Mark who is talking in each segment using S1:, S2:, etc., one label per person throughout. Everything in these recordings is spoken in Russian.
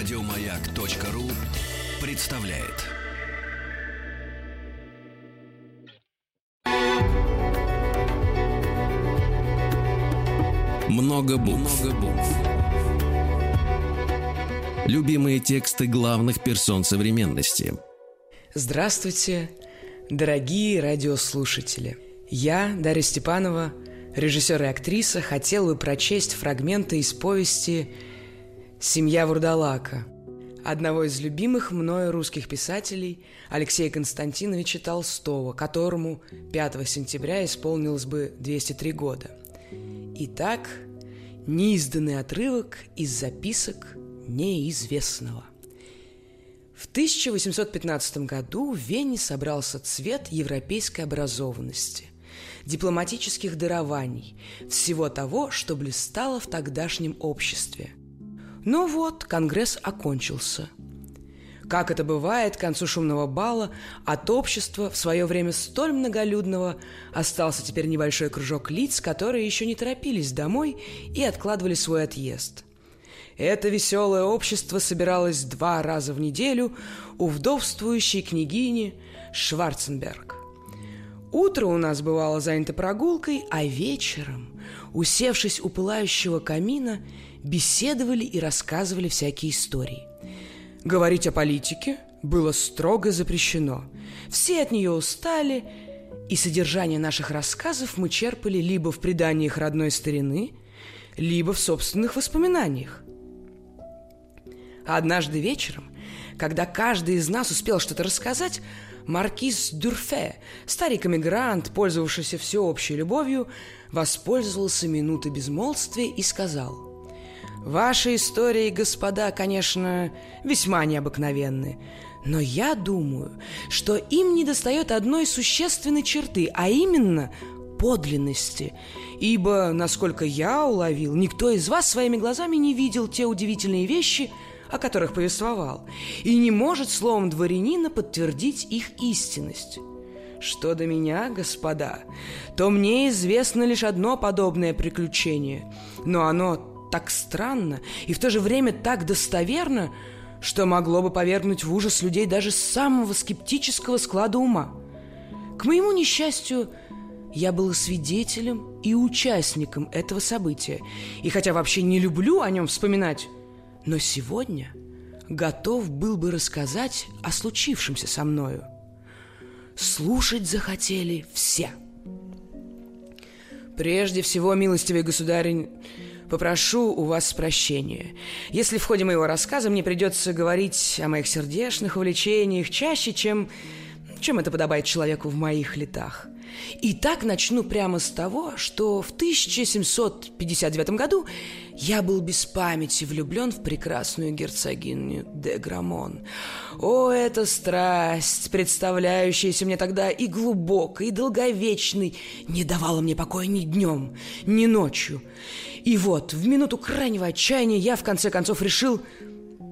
S1: Радиомаяк.ру представляет. Много букв. Любимые тексты главных персон современности.
S2: Здравствуйте, дорогие радиослушатели. Я, Дарья Степанова, режиссер и актриса, хотел бы прочесть фрагменты из повести «Семья Вурдалака» одного из любимых мною русских писателей Алексея Константиновича Толстого, которому 5 сентября исполнилось бы 203 года. Итак, неизданный отрывок из записок неизвестного. В 1815 году в Вене собрался цвет европейской образованности, дипломатических дарований, всего того, что блистало в тогдашнем обществе – ну вот, конгресс окончился. Как это бывает, к концу шумного бала от общества, в свое время столь многолюдного, остался теперь небольшой кружок лиц, которые еще не торопились домой и откладывали свой отъезд. Это веселое общество собиралось два раза в неделю у вдовствующей княгини Шварценберг. Утро у нас бывало занято прогулкой, а вечером, усевшись у пылающего камина, беседовали и рассказывали всякие истории. Говорить о политике было строго запрещено. Все от нее устали, и содержание наших рассказов мы черпали либо в преданиях родной старины, либо в собственных воспоминаниях. Однажды вечером, когда каждый из нас успел что-то рассказать, маркиз Дюрфе, старик-эмигрант, пользовавшийся всеобщей любовью, воспользовался минутой безмолвствия и сказал – Ваши истории, господа, конечно, весьма необыкновенны. Но я думаю, что им недостает одной существенной черты, а именно подлинности. Ибо, насколько я уловил, никто из вас своими глазами не видел те удивительные вещи, о которых повествовал, и не может словом дворянина подтвердить их истинность. Что до меня, господа, то мне известно лишь одно подобное приключение, но оно так странно и в то же время так достоверно, что могло бы повергнуть в ужас людей даже самого скептического склада ума. К моему несчастью, я был свидетелем и участником этого события, и хотя вообще не люблю о нем вспоминать, но сегодня готов был бы рассказать о случившемся со мною. Слушать захотели все. Прежде всего, милостивый государь, Попрошу у вас прощения. Если в ходе моего рассказа мне придется говорить о моих сердечных увлечениях чаще, чем, чем это подобает человеку в моих летах. И так начну прямо с того, что в 1759 году я был без памяти влюблен в прекрасную герцогиню де Грамон. О, эта страсть, представляющаяся мне тогда и глубокой, и долговечной, не давала мне покоя ни днем, ни ночью. И вот, в минуту крайнего отчаяния я в конце концов решил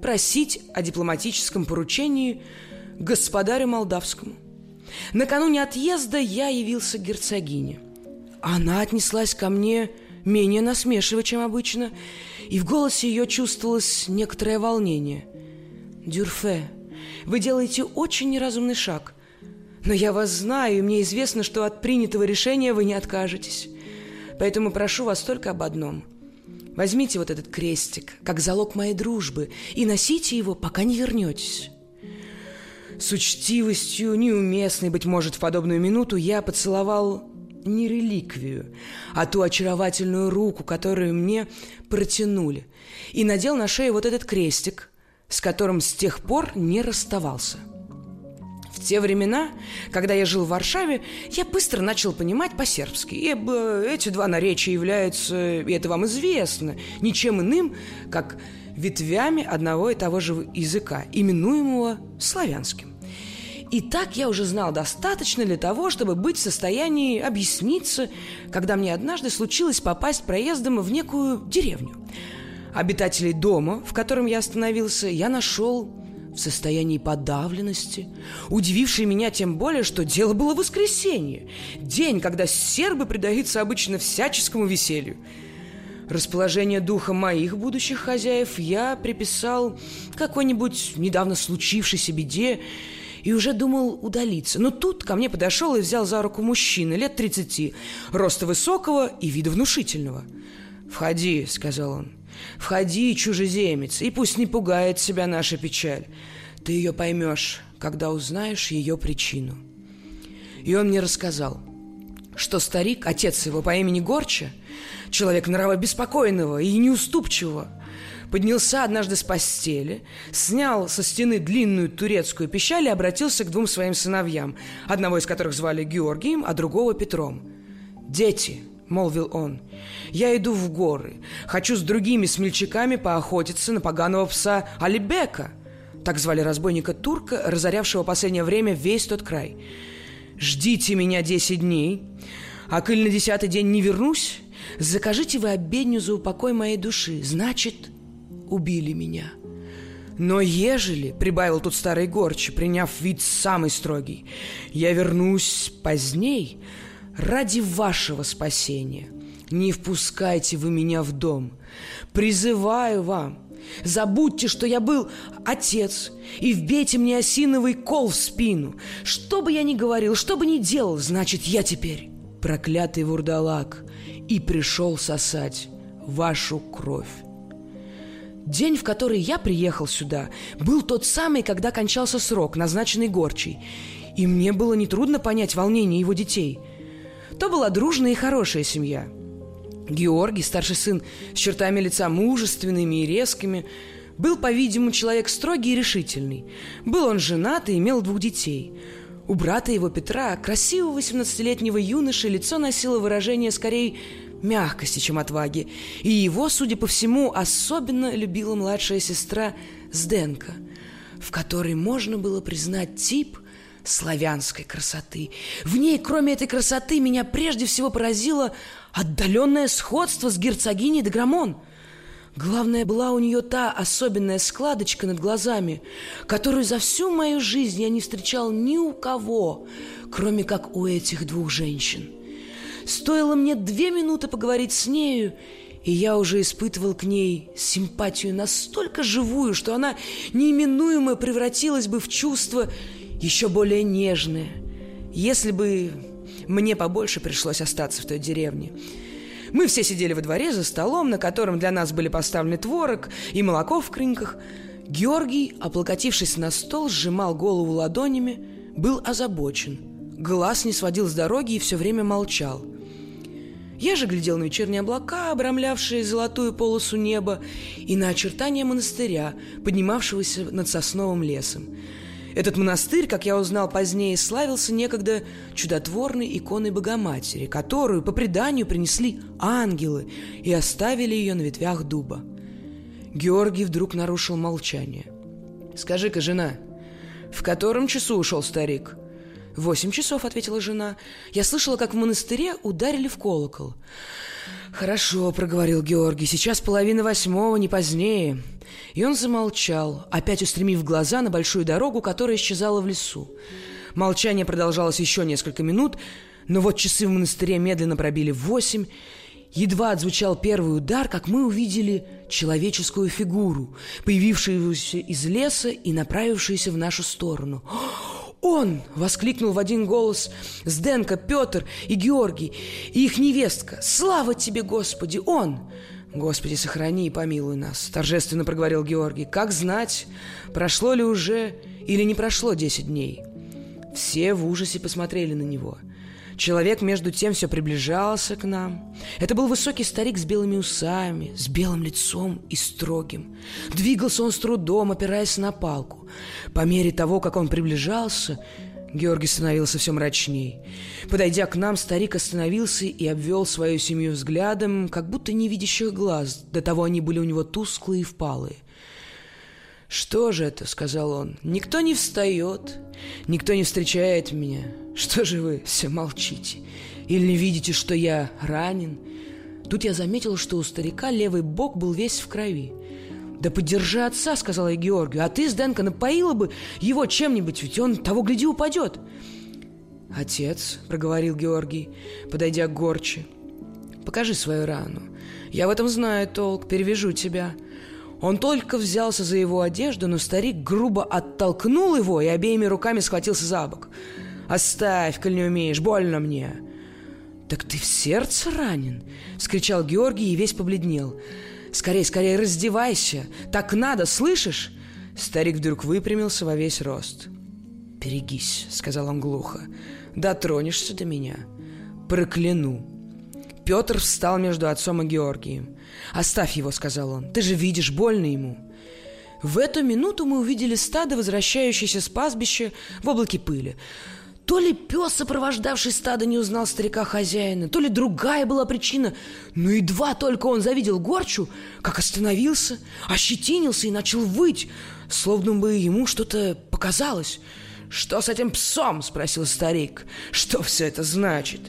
S2: просить о дипломатическом поручении господарю Молдавскому. Накануне отъезда я явился к герцогине. Она отнеслась ко мне менее насмешиво, чем обычно, и в голосе ее чувствовалось некоторое волнение. «Дюрфе, вы делаете очень неразумный шаг, но я вас знаю, и мне известно, что от принятого решения вы не откажетесь. Поэтому прошу вас только об одном. Возьмите вот этот крестик, как залог моей дружбы, и носите его, пока не вернетесь». С учтивостью, неуместной, быть может, в подобную минуту, я поцеловал не реликвию, а ту очаровательную руку, которую мне протянули, и надел на шею вот этот крестик, с которым с тех пор не расставался. В те времена, когда я жил в Варшаве, я быстро начал понимать по-сербски, ибо эти два наречия являются, и это вам известно, ничем иным, как ветвями одного и того же языка, именуемого славянским. И так я уже знал достаточно для того, чтобы быть в состоянии объясниться, когда мне однажды случилось попасть проездом в некую деревню. Обитателей дома, в котором я остановился, я нашел в состоянии подавленности, удививший меня тем более, что дело было воскресенье, день, когда сербы предаются обычно всяческому веселью. Расположение духа моих будущих хозяев я приписал какой-нибудь недавно случившейся беде и уже думал удалиться. Но тут ко мне подошел и взял за руку мужчина лет тридцати, роста высокого и вида внушительного. «Входи», — сказал он, — «входи, чужеземец, и пусть не пугает себя наша печаль. Ты ее поймешь, когда узнаешь ее причину». И он мне рассказал, что старик, отец его по имени Горча, человек нрава беспокойного и неуступчивого, поднялся однажды с постели, снял со стены длинную турецкую пищаль и обратился к двум своим сыновьям, одного из которых звали Георгием, а другого Петром. «Дети», — молвил он, — «я иду в горы, хочу с другими смельчаками поохотиться на поганого пса Алибека». Так звали разбойника турка, разорявшего последнее время весь тот край. «Ждите меня десять дней, а коль на десятый день не вернусь, закажите вы обедню за упокой моей души. Значит, убили меня. Но ежели, — прибавил тут старый горч, приняв вид самый строгий, — я вернусь поздней ради вашего спасения. Не впускайте вы меня в дом. Призываю вам, Забудьте, что я был отец, и вбейте мне осиновый кол в спину. Что бы я ни говорил, что бы ни делал, значит, я теперь проклятый вурдалак и пришел сосать вашу кровь. День, в который я приехал сюда, был тот самый, когда кончался срок, назначенный Горчей, и мне было нетрудно понять волнение его детей. То была дружная и хорошая семья. Георгий, старший сын, с чертами лица мужественными и резкими, был, по-видимому, человек строгий и решительный. Был он женат и имел двух детей – у брата его Петра, красивого 18-летнего юноши, лицо носило выражение скорее мягкости, чем отваги. И его, судя по всему, особенно любила младшая сестра Сденка, в которой можно было признать тип славянской красоты. В ней, кроме этой красоты, меня прежде всего поразило отдаленное сходство с герцогиней Деграмон – Главное, была у нее та особенная складочка над глазами, которую за всю мою жизнь я не встречал ни у кого, кроме как у этих двух женщин. Стоило мне две минуты поговорить с нею, и я уже испытывал к ней симпатию настолько живую, что она неименуемо превратилась бы в чувство еще более нежное, если бы мне побольше пришлось остаться в той деревне. Мы все сидели во дворе за столом, на котором для нас были поставлены творог и молоко в крынках. Георгий, облокотившись на стол, сжимал голову ладонями, был озабочен. Глаз не сводил с дороги и все время молчал. Я же глядел на вечерние облака, обрамлявшие золотую полосу неба, и на очертания монастыря, поднимавшегося над сосновым лесом. Этот монастырь, как я узнал позднее, славился некогда чудотворной иконой Богоматери, которую, по преданию, принесли ангелы и оставили ее на ветвях дуба. Георгий вдруг нарушил молчание. «Скажи-ка, жена, в котором часу ушел старик?» «Восемь часов», — ответила жена. «Я слышала, как в монастыре ударили в колокол». «Хорошо», — проговорил Георгий, — «сейчас половина восьмого, не позднее». И он замолчал, опять устремив глаза на большую дорогу, которая исчезала в лесу. Молчание продолжалось еще несколько минут, но вот часы в монастыре медленно пробили восемь. Едва отзвучал первый удар, как мы увидели человеческую фигуру, появившуюся из леса и направившуюся в нашу сторону. «Он!» — воскликнул в один голос Сденко, Петр и Георгий, и их невестка. «Слава тебе, Господи! Он!» «Господи, сохрани и помилуй нас», — торжественно проговорил Георгий. «Как знать, прошло ли уже или не прошло десять дней?» Все в ужасе посмотрели на него. Человек между тем все приближался к нам. Это был высокий старик с белыми усами, с белым лицом и строгим. Двигался он с трудом, опираясь на палку. По мере того, как он приближался, Георгий становился все мрачней. Подойдя к нам, старик остановился и обвел свою семью взглядом, как будто невидящих глаз. До того они были у него тусклые и впалые. «Что же это?» — сказал он. «Никто не встает, никто не встречает меня. Что же вы все молчите? Или не видите, что я ранен?» Тут я заметил, что у старика левый бок был весь в крови. «Да поддержи отца», — сказала я Георгию, «а ты, Сденко, напоила бы его чем-нибудь, ведь он того, гляди, упадет». «Отец», — проговорил Георгий, подойдя к Горче, — «покажи свою рану. Я в этом знаю толк, перевяжу тебя. Он только взялся за его одежду, но старик грубо оттолкнул его и обеими руками схватился за бок. «Оставь, коль не умеешь, больно мне!» «Так ты в сердце ранен?» — скричал Георгий и весь побледнел. «Скорей, скорей, раздевайся! Так надо, слышишь?» Старик вдруг выпрямился во весь рост. «Берегись», — сказал он глухо. «Дотронешься до меня. Прокляну». Петр встал между отцом и Георгием. «Оставь его», — сказал он. «Ты же видишь, больно ему». В эту минуту мы увидели стадо, возвращающееся с пастбища в облаке пыли. То ли пес, сопровождавший стадо, не узнал старика-хозяина, то ли другая была причина. Но едва только он завидел горчу, как остановился, ощетинился и начал выть, словно бы ему что-то показалось. «Что с этим псом?» – спросил старик. «Что все это значит?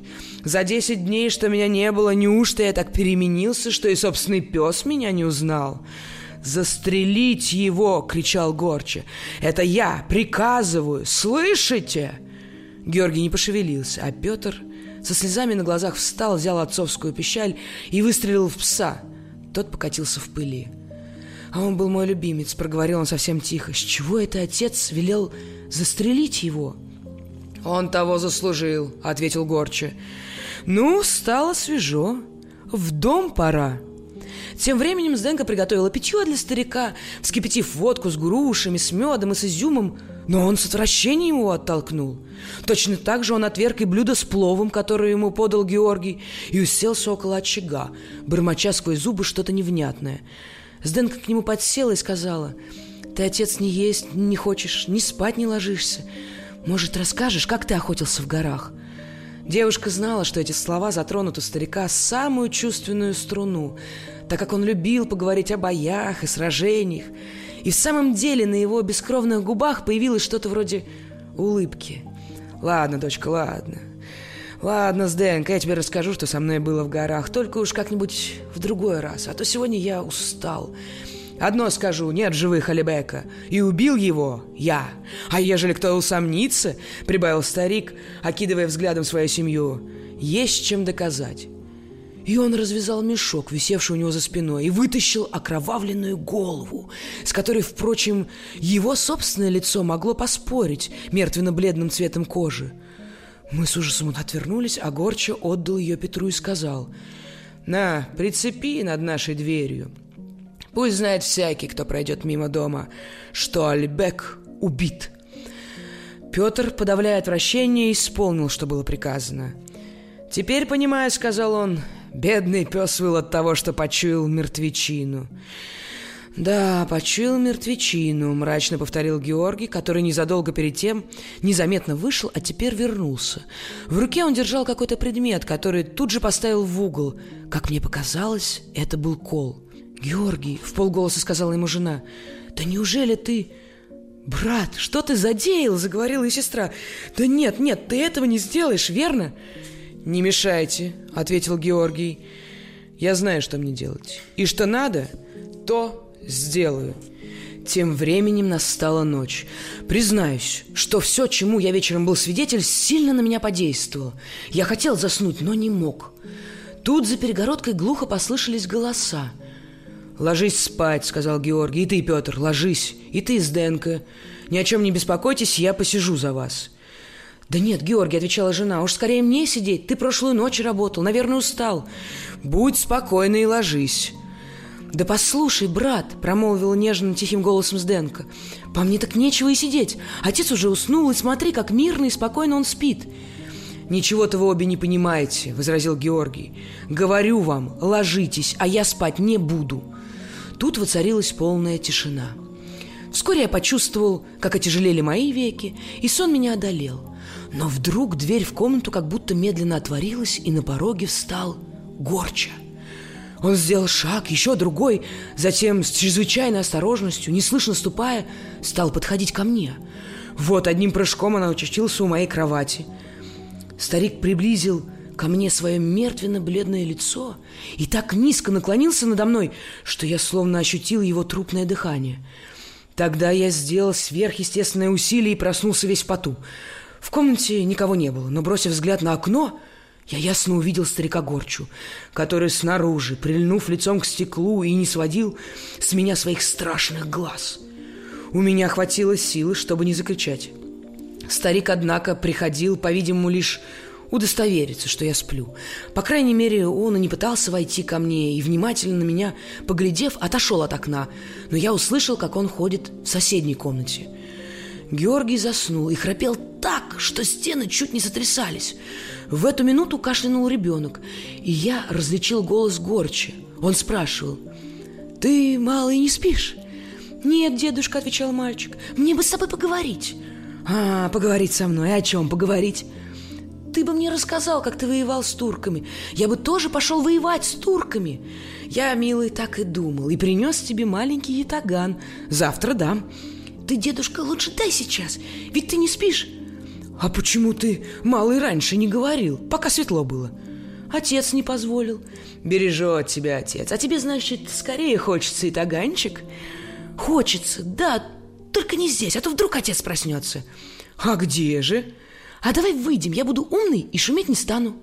S2: За десять дней, что меня не было, неужто я так переменился, что и собственный пес меня не узнал?» «Застрелить его!» – кричал Горча. «Это я приказываю! Слышите?» Георгий не пошевелился, а Петр со слезами на глазах встал, взял отцовскую пищаль и выстрелил в пса. Тот покатился в пыли. «А он был мой любимец», — проговорил он совсем тихо. «С чего это отец велел застрелить его?» «Он того заслужил», — ответил Горча. «Ну, стало свежо. В дом пора». Тем временем Сденка приготовила питье для старика, вскипятив водку с грушами, с медом и с изюмом, но он с отвращением его оттолкнул. Точно так же он отверг и блюдо с пловом, которое ему подал Георгий, и уселся около очага, бормоча сквозь зубы что-то невнятное. Сденка к нему подсела и сказала, «Ты, отец, не есть не хочешь, ни спать не ложишься. Может, расскажешь, как ты охотился в горах?» Девушка знала, что эти слова затронут у старика самую чувственную струну, так как он любил поговорить о боях и сражениях. И в самом деле на его бескровных губах появилось что-то вроде улыбки. «Ладно, дочка, ладно. Ладно, Сденка, я тебе расскажу, что со мной было в горах, только уж как-нибудь в другой раз, а то сегодня я устал. Одно скажу, нет живых Алибека, и убил его я. А ежели кто усомнится, прибавил старик, окидывая взглядом свою семью, есть чем доказать. И он развязал мешок, висевший у него за спиной, и вытащил окровавленную голову, с которой, впрочем, его собственное лицо могло поспорить мертвенно-бледным цветом кожи. Мы с ужасом отвернулись, а Горча отдал ее Петру и сказал, «На, прицепи над нашей дверью». Пусть знает всякий, кто пройдет мимо дома, что Альбек убит. Петр, подавляя отвращение, исполнил, что было приказано. «Теперь, понимаю, — сказал он, — бедный пес выл от того, что почуял мертвечину». «Да, почуял мертвечину», — мрачно повторил Георгий, который незадолго перед тем незаметно вышел, а теперь вернулся. В руке он держал какой-то предмет, который тут же поставил в угол. Как мне показалось, это был кол. «Георгий», — в полголоса сказала ему жена, — «да неужели ты...» «Брат, что ты задеял?» — заговорила и сестра. «Да нет, нет, ты этого не сделаешь, верно?» «Не мешайте», — ответил Георгий. «Я знаю, что мне делать. И что надо, то сделаю». Тем временем настала ночь. Признаюсь, что все, чему я вечером был свидетель, сильно на меня подействовало. Я хотел заснуть, но не мог. Тут за перегородкой глухо послышались голоса. «Ложись спать», — сказал Георгий. «И ты, Петр, ложись. И ты, Сденко. Ни о чем не беспокойтесь, я посижу за вас». «Да нет, Георгий», — отвечала жена, — «уж скорее мне сидеть. Ты прошлую ночь работал, наверное, устал». «Будь спокойный и ложись». «Да послушай, брат», — промолвил нежным тихим голосом Сденко, — «по мне так нечего и сидеть. Отец уже уснул, и смотри, как мирно и спокойно он спит». «Ничего-то вы обе не понимаете», — возразил Георгий. «Говорю вам, ложитесь, а я спать не буду». Тут воцарилась полная тишина. Вскоре я почувствовал, как отяжелели мои веки, и сон меня одолел. Но вдруг дверь в комнату как будто медленно отворилась, и на пороге встал Горча. Он сделал шаг, еще другой, затем с чрезвычайной осторожностью, неслышно ступая, стал подходить ко мне. Вот одним прыжком он очутился у моей кровати. Старик приблизил ко мне свое мертвенно-бледное лицо и так низко наклонился надо мной, что я словно ощутил его трупное дыхание. Тогда я сделал сверхъестественное усилие и проснулся весь в поту. В комнате никого не было, но, бросив взгляд на окно, Я ясно увидел старика Горчу, который снаружи, прильнув лицом к стеклу и не сводил с меня своих страшных глаз. У меня хватило силы, чтобы не закричать. Старик, однако, приходил, по-видимому, лишь удостовериться, что я сплю. По крайней мере, он и не пытался войти ко мне, и, внимательно на меня поглядев, отошел от окна. Но я услышал, как он ходит в соседней комнате. Георгий заснул и храпел так, что стены чуть не сотрясались. В эту минуту кашлянул ребенок, и я различил голос Горчи. Он спрашивал, «Ты, малый, не спишь?» «Нет, дедушка», — отвечал мальчик, «мне бы с тобой поговорить». «А, поговорить со мной? О чем поговорить?» Ты бы мне рассказал, как ты воевал с турками. Я бы тоже пошел воевать с турками. Я, милый, так и думал. И принес тебе маленький ятаган. Завтра дам. Ты, дедушка, лучше дай сейчас. Ведь ты не спишь. А почему ты, малый, раньше не говорил, пока светло было? Отец не позволил. Бережет тебя отец. А тебе, значит, скорее хочется и таганчик? Хочется, да, только не здесь, а то вдруг отец проснется. А где же? А давай выйдем, я буду умный и шуметь не стану.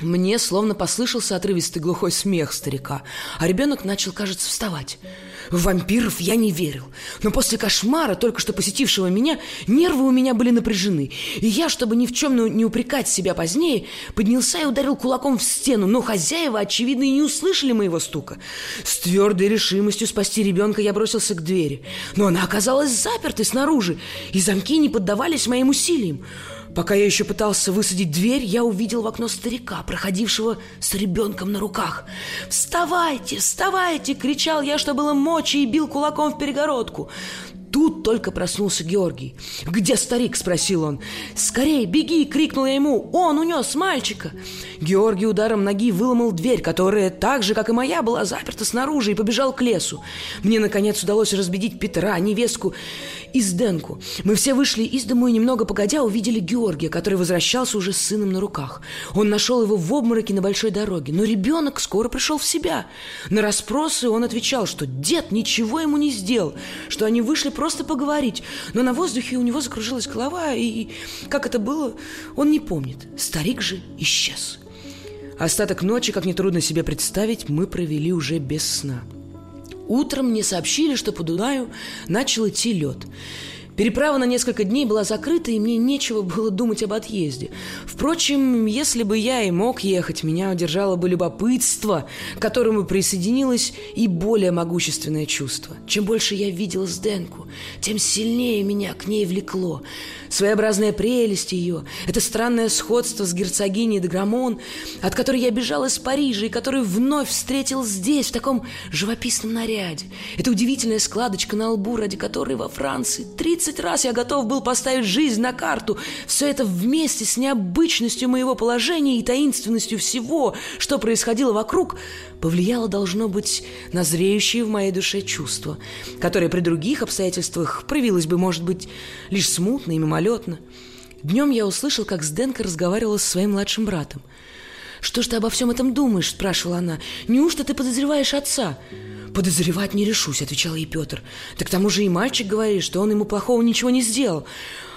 S2: Мне словно послышался отрывистый глухой смех старика, а ребенок начал, кажется, вставать. В вампиров я не верил, но после кошмара, только что посетившего меня, нервы у меня были напряжены, и я, чтобы ни в чем не упрекать себя позднее, поднялся и ударил кулаком в стену, но хозяева, очевидно, и не услышали моего стука. С твердой решимостью спасти ребенка я бросился к двери, но она оказалась запертой снаружи, и замки не поддавались моим усилиям. Пока я еще пытался высадить дверь, я увидел в окно старика, проходившего с ребенком на руках. «Вставайте, вставайте!» — кричал я, что было мочи, и бил кулаком в перегородку. Тут только проснулся Георгий. «Где старик?» – спросил он. «Скорей, беги!» – крикнул я ему. «Он унес мальчика!» Георгий ударом ноги выломал дверь, которая так же, как и моя, была заперта снаружи, и побежал к лесу. Мне, наконец, удалось разбедить Петра, невестку и Сденку. Мы все вышли из дому и немного погодя увидели Георгия, который возвращался уже с сыном на руках. Он нашел его в обмороке на большой дороге, но ребенок скоро пришел в себя. На расспросы он отвечал, что дед ничего ему не сделал, что они вышли просто поговорить, но на воздухе у него закружилась голова, и как это было, он не помнит. Старик же исчез. Остаток ночи, как нетрудно себе представить, мы провели уже без сна. Утром мне сообщили, что по Дунаю начал идти лед. Переправа на несколько дней была закрыта, и мне нечего было думать об отъезде. Впрочем, если бы я и мог ехать, меня удержало бы любопытство, к которому присоединилось и более могущественное чувство. Чем больше я видел Сденку, тем сильнее меня к ней влекло. Своеобразная прелесть ее, это странное сходство с герцогиней Деграмон, от которой я бежал из Парижа и которую вновь встретил здесь, в таком живописном наряде. Это удивительная складочка на лбу, ради которой во Франции 30 раз я готов был поставить жизнь на карту. Все это вместе с необычностью моего положения и таинственностью всего, что происходило вокруг, повлияло, должно быть, на зреющие в моей душе чувства, которое при других обстоятельствах проявилось бы, может быть, лишь смутно и мимолетно. Днем я услышал, как Сденка разговаривала со своим младшим братом. «Что ж ты обо всем этом думаешь?» – спрашивала она. «Неужто ты подозреваешь отца?» «Подозревать не решусь», – отвечал ей Петр. «Так к тому же и мальчик говорит, что он ему плохого ничего не сделал.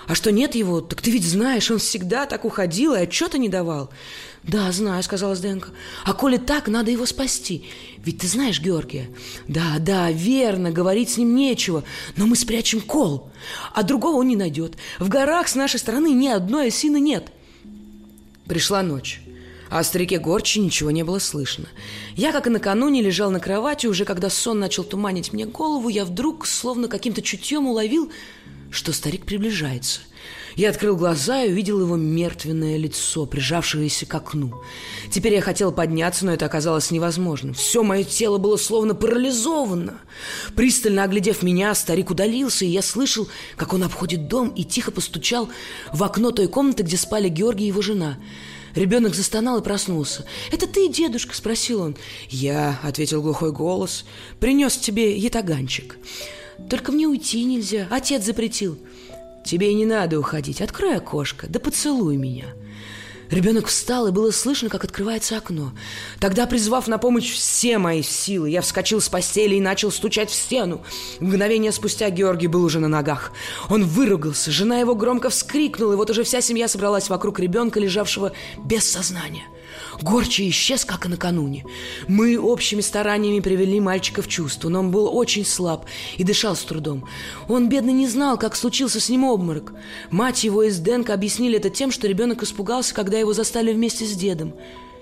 S2: А что нет его, так ты ведь знаешь, он всегда так уходил и отчета не давал. Да, знаю, сказала Сденко. А коли так, надо его спасти. Ведь ты знаешь Георгия. Да, да, верно, говорить с ним нечего. Но мы спрячем кол. А другого он не найдет. В горах с нашей стороны ни одной осины нет. Пришла ночь. А о старике Горчи ничего не было слышно. Я, как и накануне, лежал на кровати, уже когда сон начал туманить мне голову, я вдруг, словно каким-то чутьем уловил, что старик приближается. Я открыл глаза и увидел его мертвенное лицо, прижавшееся к окну. Теперь я хотел подняться, но это оказалось невозможным. Все мое тело было словно парализовано. Пристально оглядев меня, старик удалился, и я слышал, как он обходит дом и тихо постучал в окно той комнаты, где спали Георгий и его жена. Ребенок застонал и проснулся. «Это ты, дедушка?» – спросил он. «Я», – ответил глухой голос, – «принес тебе ятаганчик». Только мне уйти нельзя, отец запретил. Тебе и не надо уходить, открой окошко, да поцелуй меня. Ребенок встал, и было слышно, как открывается окно. Тогда, призвав на помощь все мои силы, я вскочил с постели и начал стучать в стену. Мгновение спустя Георгий был уже на ногах. Он выругался, жена его громко вскрикнула, и вот уже вся семья собралась вокруг ребенка, лежавшего без сознания. Горчи исчез, как и накануне. Мы общими стараниями привели мальчика в чувство, но он был очень слаб и дышал с трудом. Он, бедный, не знал, как случился с ним обморок. Мать его из Денка объяснили это тем, что ребенок испугался, когда его застали вместе с дедом.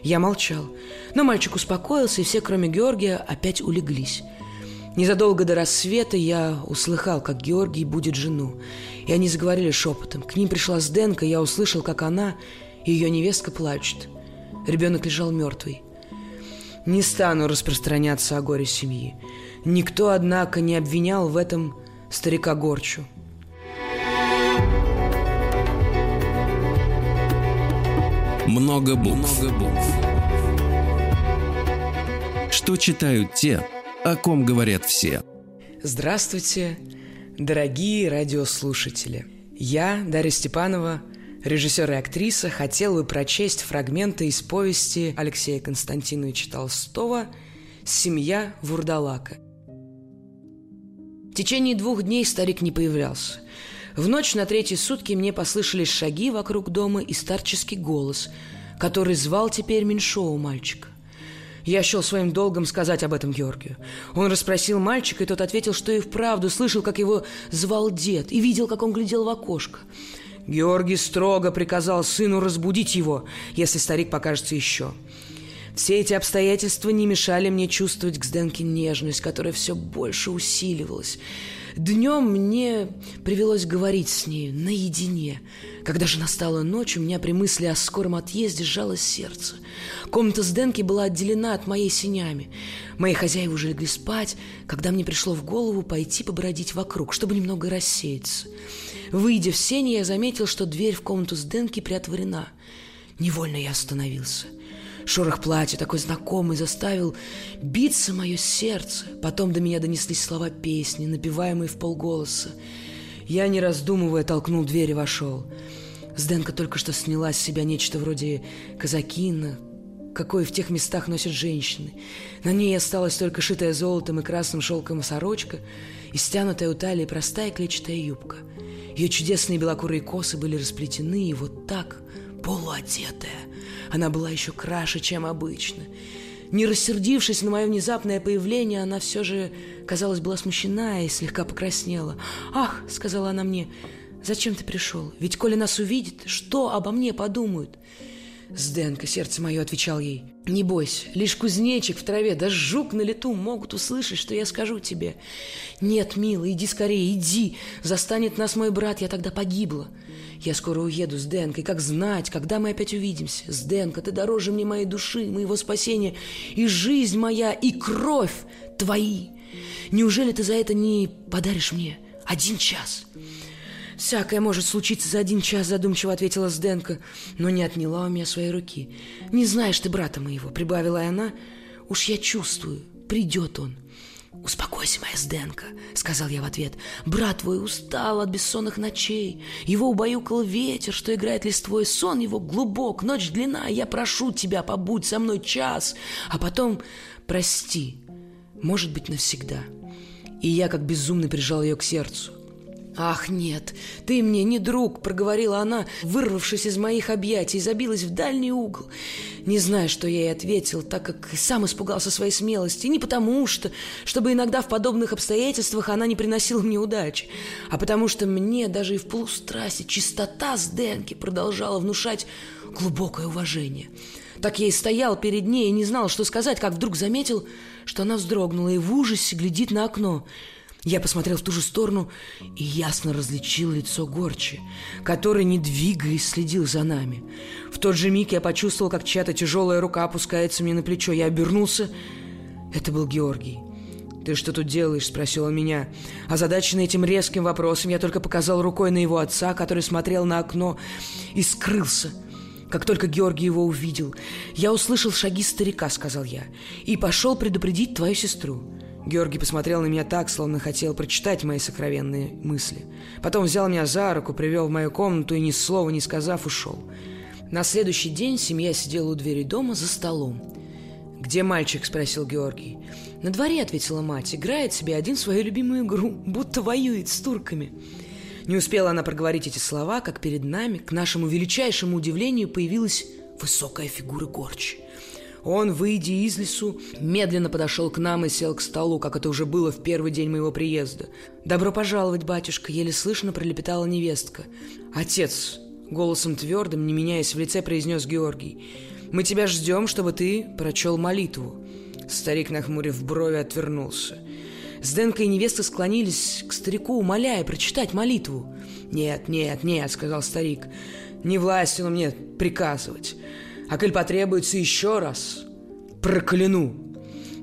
S2: Я молчал. Но мальчик успокоился, и все, кроме Георгия, опять улеглись. Незадолго до рассвета я услыхал, как Георгий будет жену. И они заговорили шепотом. К ним пришла Сденка, я услышал, как она и ее невестка плачут. Ребенок лежал мертвый. Не стану распространяться о горе семьи. Никто, однако, не обвинял в этом старика Горчу.
S1: Много букв. Много букв. Что читают те, о ком говорят все?
S2: Здравствуйте, дорогие радиослушатели. Я, Дарья Степанова, режиссер и актриса, хотел бы прочесть фрагменты из повести Алексея Константиновича Толстого «Семья Вурдалака». В течение двух дней старик не появлялся. В ночь на третьи сутки мне послышались шаги вокруг дома и старческий голос, который звал теперь меньшого мальчика. Я счел своим долгом сказать об этом Георгию. Он расспросил мальчика, и тот ответил, что и вправду слышал, как его звал дед, и видел, как он глядел в окошко. Георгий строго приказал сыну разбудить его, если старик покажется еще. Все эти обстоятельства не мешали мне чувствовать к Сденке нежность, которая все больше усиливалась. Днем мне привелось говорить с ней наедине. Когда же настала ночь, у меня при мысли о скором отъезде сжалось сердце. Комната Сденки была отделена от моей синями. Мои хозяева уже легли спать, когда мне пришло в голову пойти побродить вокруг, чтобы немного рассеяться. Выйдя в сень, я заметил, что дверь в комнату Сденки приотворена. Невольно я остановился. Шорох платья, такой знакомый, заставил биться мое сердце. Потом до меня донеслись слова песни, напеваемые в полголоса. Я, не раздумывая, толкнул дверь и вошел. Сденка только что сняла с себя нечто вроде казакина, какой в тех местах носят женщины. На ней осталась только шитая золотом и красным шелком сорочка и стянутая у талии простая клетчатая юбка. Ее чудесные белокурые косы были расплетены, и вот так, полуодетая, она была еще краше, чем обычно. Не рассердившись на мое внезапное появление, она все же, казалось, была смущена и слегка покраснела. «Ах!» — сказала она мне. «Зачем ты пришел? Ведь коли нас увидит, что обо мне подумают?» «Сденка, сердце мое», — отвечал ей. «Не бойся, лишь кузнечик в траве, да жук на лету могут услышать, что я скажу тебе. Нет, милый, иди скорее, иди, застанет нас мой брат, я тогда погибла. Я скоро уеду с Денкой, как знать, когда мы опять увидимся. С Денка, ты дороже мне моей души, моего спасения, и жизнь моя, и кровь твои. Неужели ты за это не подаришь мне один час?» «Всякое может случиться за один час», — задумчиво ответила Сденка, но не отняла у меня своей руки. «Не знаешь ты брата моего», — прибавила она. «Уж я чувствую, придет он». «Успокойся, моя Сденка», — сказал я в ответ. «Брат твой устал от бессонных ночей. Его убаюкал ветер, что играет листвой. Сон его глубок, ночь длина. Я прошу тебя, побудь со мной час, а потом прости, может быть, навсегда». И я, как безумный, прижал ее к сердцу. «Ах, нет, ты мне не друг», — проговорила она, вырвавшись из моих объятий, забилась в дальний угол. Не знаю, что я ей ответил, так как сам испугался своей смелости. Не потому что, чтобы иногда в подобных обстоятельствах она не приносила мне удачи, а потому что мне даже и в полустрасти чистота с Денки продолжала внушать глубокое уважение. Так я и стоял перед ней и не знал, что сказать, как вдруг заметил, что она вздрогнула и в ужасе глядит на окно — я посмотрел в ту же сторону и ясно различил лицо Горчи, который, не двигаясь, следил за нами. В тот же миг я почувствовал, как чья-то тяжелая рука опускается мне на плечо. Я обернулся. Это был Георгий. «Ты что тут делаешь?» – спросил он меня. Озадаченный этим резким вопросом, я только показал рукой на его отца, который смотрел на окно и скрылся. Как только Георгий его увидел, я услышал шаги старика, сказал я, и пошел предупредить твою сестру. Георгий посмотрел на меня так, словно хотел прочитать мои сокровенные мысли. Потом взял меня за руку, привел в мою комнату и ни слова не сказав ушел. На следующий день семья сидела у двери дома за столом. «Где мальчик?» – спросил Георгий. «На дворе», – ответила мать, – «играет себе один свою любимую игру, будто воюет с турками». Не успела она проговорить эти слова, как перед нами, к нашему величайшему удивлению, появилась высокая фигура Горчи. Он, выйдя из лесу, медленно подошел к нам и сел к столу, как это уже было в первый день моего приезда. «Добро пожаловать, батюшка!» — еле слышно пролепетала невестка. «Отец!» — голосом твердым, не меняясь в лице, произнес Георгий. «Мы тебя ждем, чтобы ты прочел молитву». Старик, нахмурив брови, отвернулся. Сденка и невеста склонились к старику, умоляя прочитать молитву. «Нет, нет, нет», — сказал старик, — «не властен мне приказывать. А коль потребуется еще раз, прокляну!»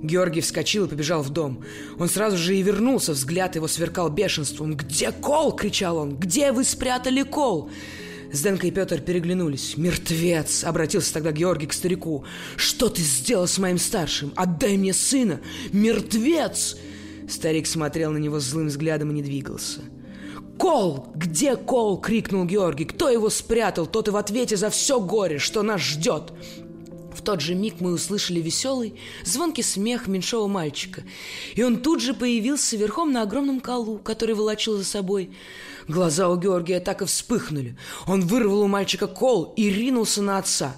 S2: Георгий вскочил и побежал в дом. Он сразу же и вернулся, взгляд его сверкал бешенством. «Где кол?» — кричал он. «Где вы спрятали кол?» Сденка и Петр переглянулись. «Мертвец!» — обратился тогда Георгий к старику. «Что ты сделал с моим старшим? Отдай мне сына! Мертвец!» Старик смотрел на него злым взглядом и не двигался. «Кол! Где Кол?» — крикнул Георгий. «Кто его спрятал? Тот и в ответе за все горе, что нас ждет!» В тот же миг мы услышали веселый, звонкий смех меньшого мальчика. И он тут же появился верхом на огромном колу, который волочил за собой. Глаза у Георгия так и вспыхнули. Он вырвал у мальчика кол и ринулся на отца.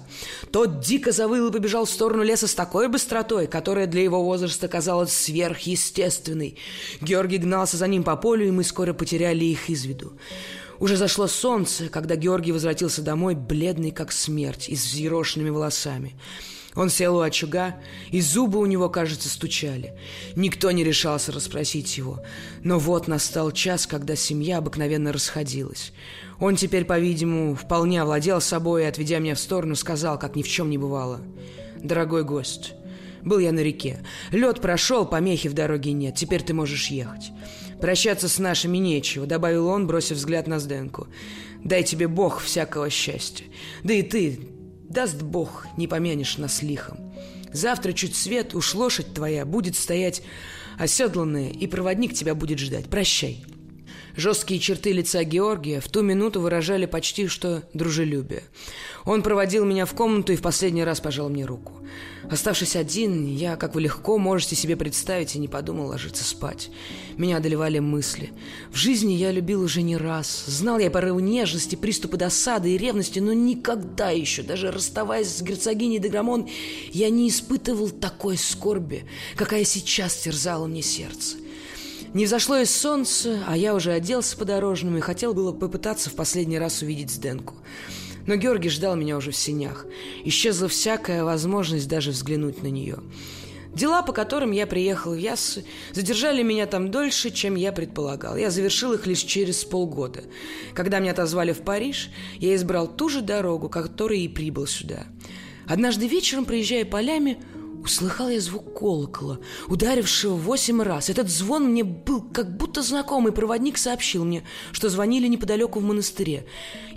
S2: Тот дико завыл и побежал в сторону леса с такой быстротой, которая для его возраста казалась сверхъестественной. Георгий гнался за ним по полю, и мы скоро потеряли их из виду. Уже зашло солнце, когда Георгий возвратился домой, бледный как смерть и с взъерошенными волосами. Он сел у очага, и зубы у него, кажется, стучали. Никто не решался расспросить его. Но вот настал час, когда семья обыкновенно расходилась. Он теперь, по-видимому, вполне овладел собой и, отведя меня в сторону, сказал, как ни в чем не бывало. «Дорогой гость, был я на реке. Лед прошел, помехи в дороге нет. Теперь ты можешь ехать. Прощаться с нашими нечего», — добавил он, бросив взгляд на Сденку. «Дай тебе Бог всякого счастья. Да и ты, Даст Бог, не помянешь нас лихом. Завтра чуть свет, уж лошадь твоя будет стоять оседланная, и проводник тебя будет ждать. Прощай. Жесткие черты лица Георгия в ту минуту выражали почти что дружелюбие. Он проводил меня в комнату и в последний раз пожал мне руку. Оставшись один, я, как вы легко можете себе представить, и не подумал ложиться спать. Меня одолевали мысли. В жизни я любил уже не раз. Знал я порывы нежности, приступы досады и ревности, но никогда еще, даже расставаясь с герцогиней Деграмон, я не испытывал такой скорби, какая сейчас терзала мне сердце. Не взошло из солнца, а я уже оделся по-дорожному и хотел было попытаться в последний раз увидеть Сденку. Но Георгий ждал меня уже в синях. Исчезла всякая возможность даже взглянуть на нее. Дела, по которым я приехал в Яссы, задержали меня там дольше, чем я предполагал. Я завершил их лишь через полгода. Когда меня отозвали в Париж, я избрал ту же дорогу, которой и прибыл сюда. Однажды вечером, проезжая полями, Услыхал я звук колокола, ударившего восемь раз. Этот звон мне был как будто знакомый. Проводник сообщил мне, что звонили неподалеку в монастыре.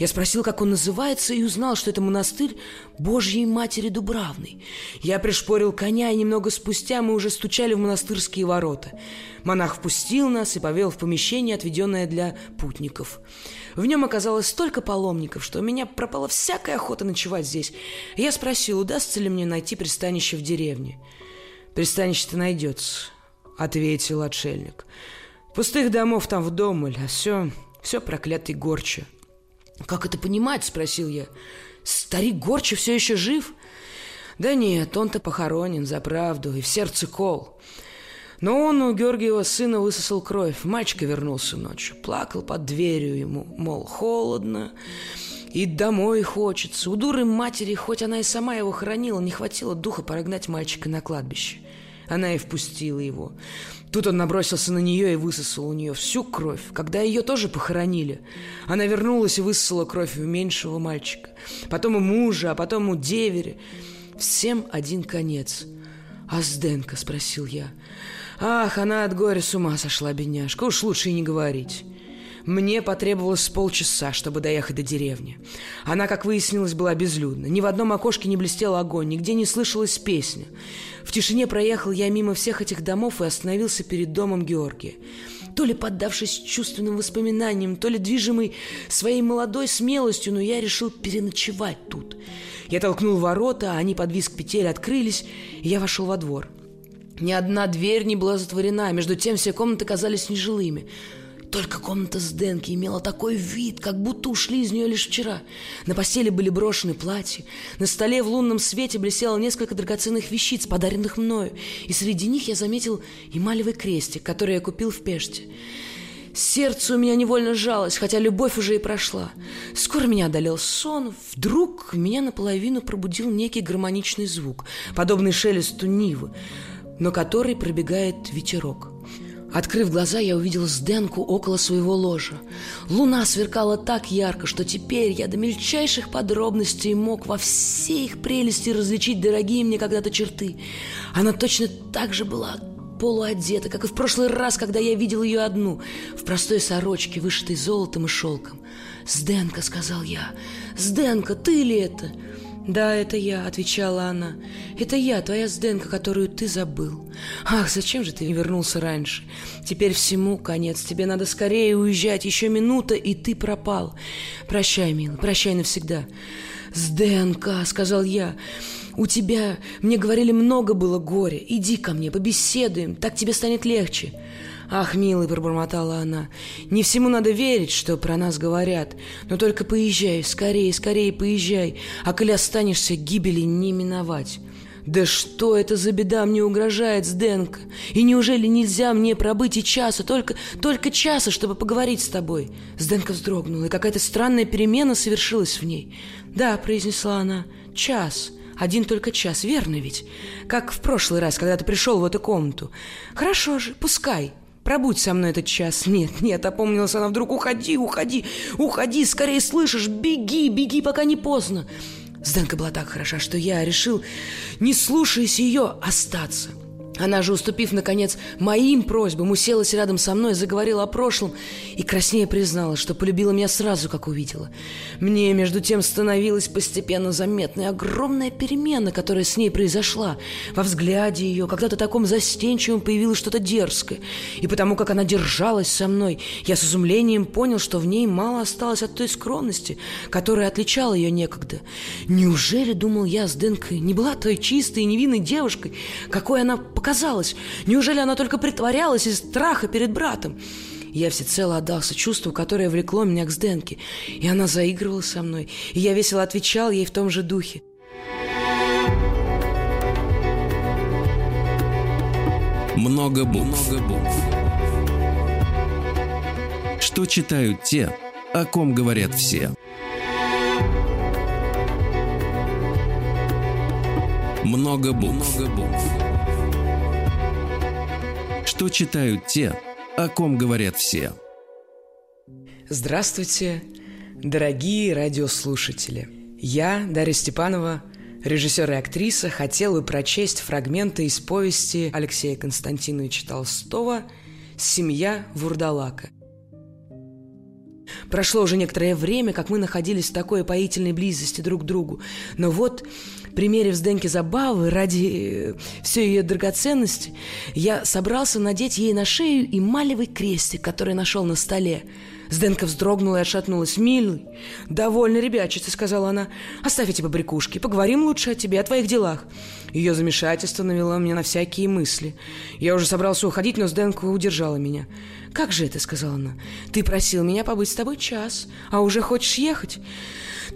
S2: Я спросил, как он называется, и узнал, что это монастырь Божьей Матери Дубравной. Я пришпорил коня, и немного спустя мы уже стучали в монастырские ворота. Монах впустил нас и повел в помещение, отведенное для путников. В нем оказалось столько паломников, что у меня пропала всякая охота ночевать здесь. Я спросил, удастся ли мне найти пристанище в деревне. «Пристанище-то найдется», — ответил отшельник. «Пустых домов там вдомоль, а все, все проклятый Горча». «Как это понимать?» — спросил я. «Старик Горча все еще жив?» «Да нет, он-то похоронен за правду, и в сердце кол». Но он у Георгиева сына высосал кровь. Мальчика вернулся ночью. Плакал под дверью ему, мол, холодно. И домой хочется. У дуры матери, хоть она и сама его хоронила, не хватило духа прогнать мальчика на кладбище. Она и впустила его. Тут он набросился на нее и высосал у нее всю кровь. Когда ее тоже похоронили, она вернулась и высосала кровь у меньшего мальчика. Потом у мужа, а потом у деверя. Всем один конец. «А Сденко?» – спросил я. Ах, она от горя с ума сошла, бедняжка. Уж лучше и не говорить. Мне потребовалось полчаса, чтобы доехать до деревни. Она, как выяснилось, была безлюдна. Ни в одном окошке не блестел огонь, нигде не слышалась песня. В тишине проехал я мимо всех этих домов и остановился перед домом Георгия. То ли поддавшись чувственным воспоминаниям, то ли движимый своей молодой смелостью, но я решил переночевать тут. Я толкнул ворота, они под визг петель открылись, и я вошел во двор. Ни одна дверь не была затворена, между тем все комнаты казались нежилыми. Только комната с Денки имела такой вид, как будто ушли из нее лишь вчера. На постели были брошены платья, на столе в лунном свете блесело несколько драгоценных вещиц, подаренных мною, и среди них я заметил эмалевый крестик, который я купил в Пеште. Сердце у меня невольно сжалось, хотя любовь уже и прошла. Скоро меня одолел сон. Вдруг меня наполовину пробудил некий гармоничный звук, подобный шелесту нивы, но который пробегает ветерок. Открыв глаза, я увидел Сденку около своего ложа. Луна сверкала так ярко, что теперь я до мельчайших подробностей мог во всей их прелести различить дорогие мне когда-то черты. Она точно так же была полуодета, как и в прошлый раз, когда я видел ее одну, в простой сорочке, вышитой золотом и шелком. «Сденка», — сказал я, — «Сденка, ты ли это?» «Да, это я», — отвечала она. «Это я, твоя Сденка, которую ты забыл. Ах, зачем же ты не вернулся раньше? Теперь всему конец. Тебе надо скорее уезжать. Еще минута, и ты пропал. Прощай, милый, прощай навсегда». «Сденка», — сказал я, — «у тебя, мне говорили, много было горя. Иди ко мне, побеседуем, так тебе станет легче». «Ах, милый», — пробормотала она, — «не всему надо верить, что про нас говорят, но только поезжай, скорее, скорее поезжай, а коли останешься, гибели не миновать». «Да что это за беда мне угрожает, Сденко? И неужели нельзя мне пробыть и часа, только, только часа, чтобы поговорить с тобой?» Сденко вздрогнула, и какая-то странная перемена совершилась в ней. «Да», — произнесла она, — «час». Один только час, верно ведь? Как в прошлый раз, когда ты пришел в эту комнату. Хорошо же, пускай. Пробудь со мной этот час. Нет, нет, опомнилась она вдруг. Уходи, уходи, уходи, скорее слышишь, беги, беги, пока не поздно. Сденка была так хороша, что я решил, не слушаясь ее, остаться. Она же, уступив, наконец, моим просьбам, уселась рядом со мной, заговорила о прошлом и краснее признала, что полюбила меня сразу, как увидела. Мне, между тем, становилась постепенно заметной огромная перемена, которая с ней произошла. Во взгляде ее, когда-то таком застенчивом, появилось что-то дерзкое. И потому, как она держалась со мной, я с изумлением понял, что в ней мало осталось от той скромности, которая отличала ее некогда. Неужели, думал я, с Денкой, не была той чистой и невинной девушкой, какой она показалась? Казалось? Неужели она только притворялась из страха перед братом? Я всецело отдался чувству, которое влекло меня к Сденке, и она заигрывала со мной, и я весело отвечал ей в том же духе.
S1: Много букв. Много букв. Что читают те, о ком говорят все. Много букв. Много букв. Что читают те, о ком говорят все.
S2: Здравствуйте, дорогие радиослушатели. Я, Дарья Степанова, режиссер и актриса, хотел бы прочесть фрагменты из повести Алексея Константиновича Толстого «Семья Вурдалака». Прошло уже некоторое время, как мы находились в такой поительной близости друг к другу. Но вот примерив с Денки забавы ради э, всей ее драгоценности, я собрался надеть ей на шею эмалевый крестик, который нашел на столе. Сденка вздрогнула и отшатнулась. «Милый, довольно ребячица», — сказала она. «Оставь эти побрякушки, поговорим лучше о тебе, о твоих делах». Ее замешательство навело меня на всякие мысли. Я уже собрался уходить, но Сденка удержала меня. «Как же это?» — сказала она. «Ты просил меня побыть с тобой час, а уже хочешь ехать?»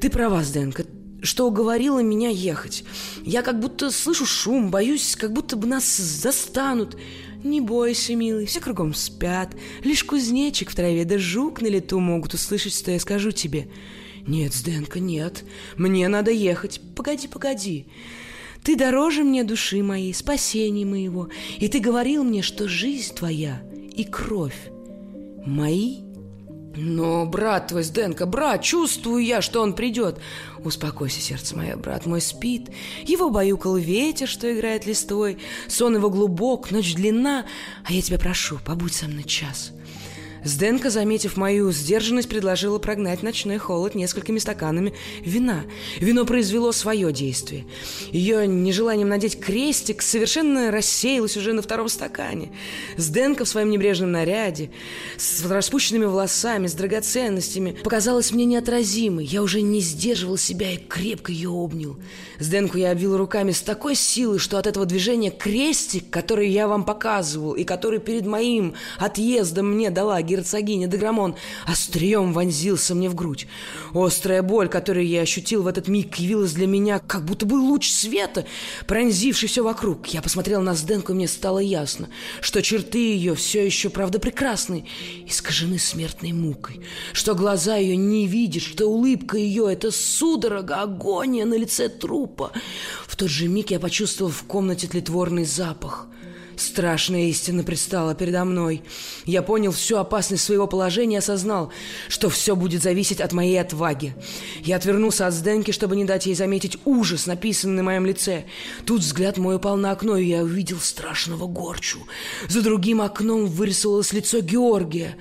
S2: «Ты права, Сденка, что уговорила меня ехать. Я как будто слышу шум, боюсь, как будто бы нас застанут. Не бойся, милый, все кругом спят. Лишь кузнечик в траве да жук на лету могут услышать, что я скажу тебе. Нет, Сденка, нет, мне надо ехать. Погоди, погоди. Ты дороже мне души моей, спасения моего, и ты говорил мне, что жизнь твоя и кровь мои «Но, брат твой, Сденко, брат, чувствую я, что он придет!» «Успокойся, сердце мое, брат мой спит. Его баюкал ветер, что играет листвой. Сон его глубок, ночь длинна, а я тебя прошу, побудь со мной час». Сденка, заметив мою сдержанность, предложила прогнать ночной холод несколькими стаканами вина. Вино произвело свое действие. Ее нежеланием надеть крестик совершенно рассеялось уже на втором стакане. Сденка в своем небрежном наряде, с распущенными волосами, с драгоценностями, показалась мне неотразимой. Я уже не сдерживал себя и крепко ее обнял. Сденку я обвил руками с такой силой, что от этого движения крестик, который я вам показывал и который перед моим отъездом мне дала герцогиня Деграмон, острием вонзился мне в грудь. Острая боль, которую я ощутил в этот миг, явилась для меня как будто бы луч света, пронзивший все вокруг. Я посмотрел на Сденку, и мне стало ясно, что черты ее все еще, правда, прекрасны, искажены смертной мукой, что глаза ее не видят, что улыбка ее — это судорога, агония на лице трупа. В тот же миг я почувствовал в комнате тлетворный запах — Страшная истина предстала передо мной. Я понял всю опасность своего положения и осознал, что все будет зависеть от моей отваги. Я отвернулся от Сденки, чтобы не дать ей заметить ужас, написанный на моем лице. Тут взгляд мой упал на окно, и я увидел страшного горчу. За другим окном вырисовалось лицо Георгия.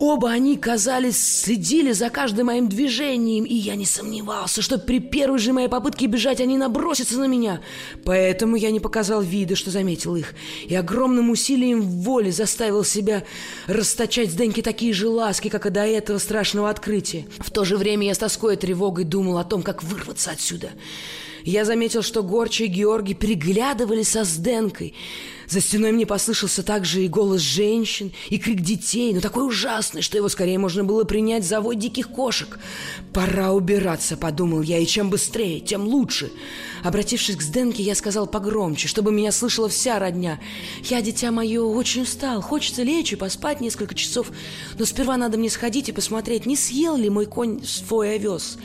S2: Оба они, казались, следили за каждым моим движением, и я не сомневался, что при первой же моей попытке бежать они набросятся на меня. Поэтому я не показал вида, что заметил их, и огромным усилием воли заставил себя расточать с Деньки такие же ласки, как и до этого страшного открытия. В то же время я с тоской и тревогой думал о том, как вырваться отсюда. Я заметил, что Горча и Георгий переглядывались со Сденкой. За стеной мне послышался также и голос женщин, и крик детей, но такой ужасный, что его скорее можно было принять за вой диких кошек. «Пора убираться», — подумал я, — «и чем быстрее, тем лучше». Обратившись к Сденке, я сказал погромче, чтобы меня слышала вся родня. «Я, дитя мое, очень устал, хочется лечь и поспать несколько часов, но сперва надо мне сходить и посмотреть, не съел ли мой конь свой овес.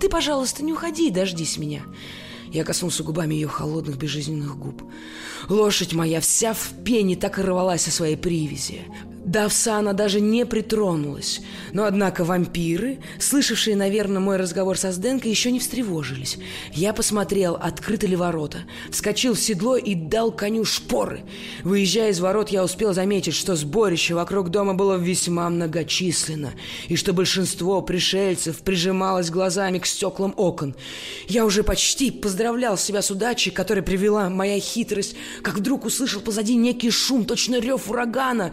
S2: Ты, пожалуйста, не уходи, дождись меня». Я коснулся губами ее холодных безжизненных губ. Лошадь моя вся в пене так и рвалась со своей привязи. До она даже не притронулась. Но, однако, вампиры, слышавшие, наверное, мой разговор со Сденкой, еще не встревожились. Я посмотрел, открыты ли ворота, вскочил в седло и дал коню шпоры. Выезжая из ворот, я успел заметить, что сборище вокруг дома было весьма многочисленно, и что большинство пришельцев прижималось глазами к стеклам окон. Я уже почти поздравлял себя с удачей, которая привела моя хитрость, как вдруг услышал позади некий шум, точно рев урагана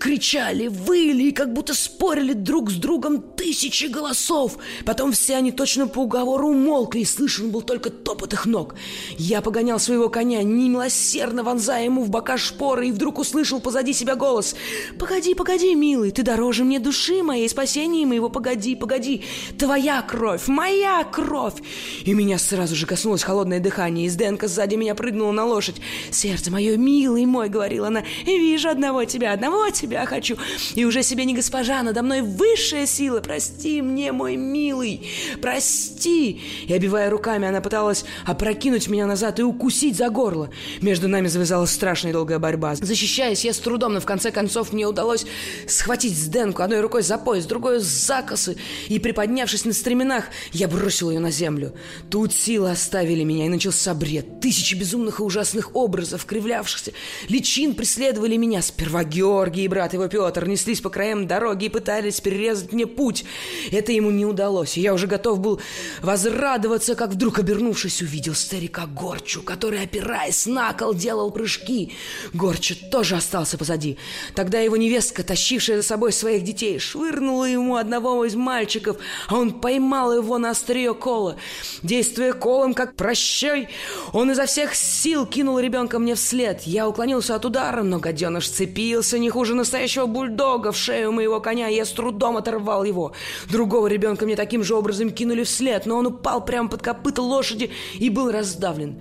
S2: кричали, выли и как будто спорили друг с другом тысячи голосов. Потом все они точно по уговору умолкли, и слышен был только топот их ног. Я погонял своего коня, немилосердно вонзая ему в бока шпоры, и вдруг услышал позади себя голос. «Погоди, погоди, милый, ты дороже мне души моей, спасения моего, погоди, погоди, твоя кровь, моя кровь!» И меня сразу же коснулось холодное дыхание, и Сденка сзади меня прыгнула на лошадь. «Сердце мое, милый мой!» — говорила она. «Вижу одного тебя, одного тебя!» Тебя хочу, и уже себе не госпожа, надо мной высшая сила. Прости мне, мой милый, прости!» И, обивая руками, она пыталась опрокинуть меня назад и укусить за горло. Между нами завязалась страшная долгая борьба. Защищаясь, я с трудом, но в конце концов мне удалось схватить Сденку одной рукой за пояс, другой за косы, и, приподнявшись на стременах, я бросил ее на землю. Тут силы оставили меня, и начался бред. Тысячи безумных и ужасных образов, кривлявшихся, личин преследовали меня. Сперва Георгий и брат брат его Петр неслись по краям дороги и пытались перерезать мне путь. Это ему не удалось, и я уже готов был возрадоваться, как вдруг, обернувшись, увидел старика Горчу, который, опираясь на кол, делал прыжки. Горча тоже остался позади. Тогда его невестка, тащившая за собой своих детей, швырнула ему одного из мальчиков, а он поймал его на острие кола. Действуя колом, как прощай, он изо всех сил кинул ребенка мне вслед. Я уклонился от удара, но гаденыш цепился не хуже на настоящего бульдога в шею моего коня, и я с трудом оторвал его. Другого ребенка мне таким же образом кинули вслед, но он упал прямо под копыта лошади и был раздавлен.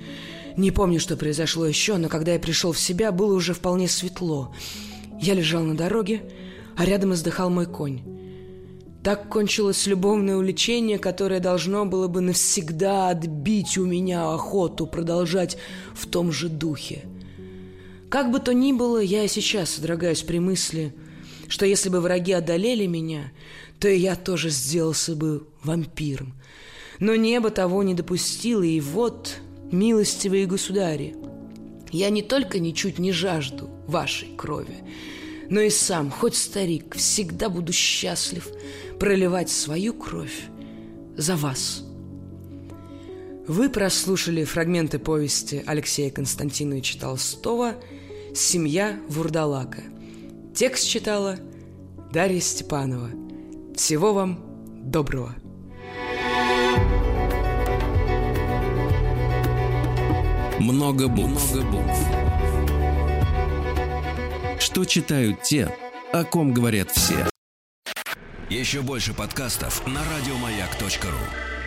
S2: Не помню, что произошло еще, но когда я пришел в себя, было уже вполне светло. Я лежал на дороге, а рядом издыхал мой конь. Так кончилось любовное увлечение, которое должно было бы навсегда отбить у меня охоту продолжать в том же духе. Как бы то ни было, я и сейчас содрогаюсь при мысли, что если бы враги одолели меня, то и я тоже сделался бы вампиром. Но небо того не допустило, и вот, милостивые государи, я не только ничуть не жажду вашей крови, но и сам, хоть старик, всегда буду счастлив проливать свою кровь за вас. Вы прослушали фрагменты повести Алексея Константиновича Толстого «Семья Вурдалака». Текст читала Дарья Степанова. Всего вам доброго!
S1: Много букв. Что читают те, о ком говорят все.
S3: Еще больше подкастов на радиомаяк.ру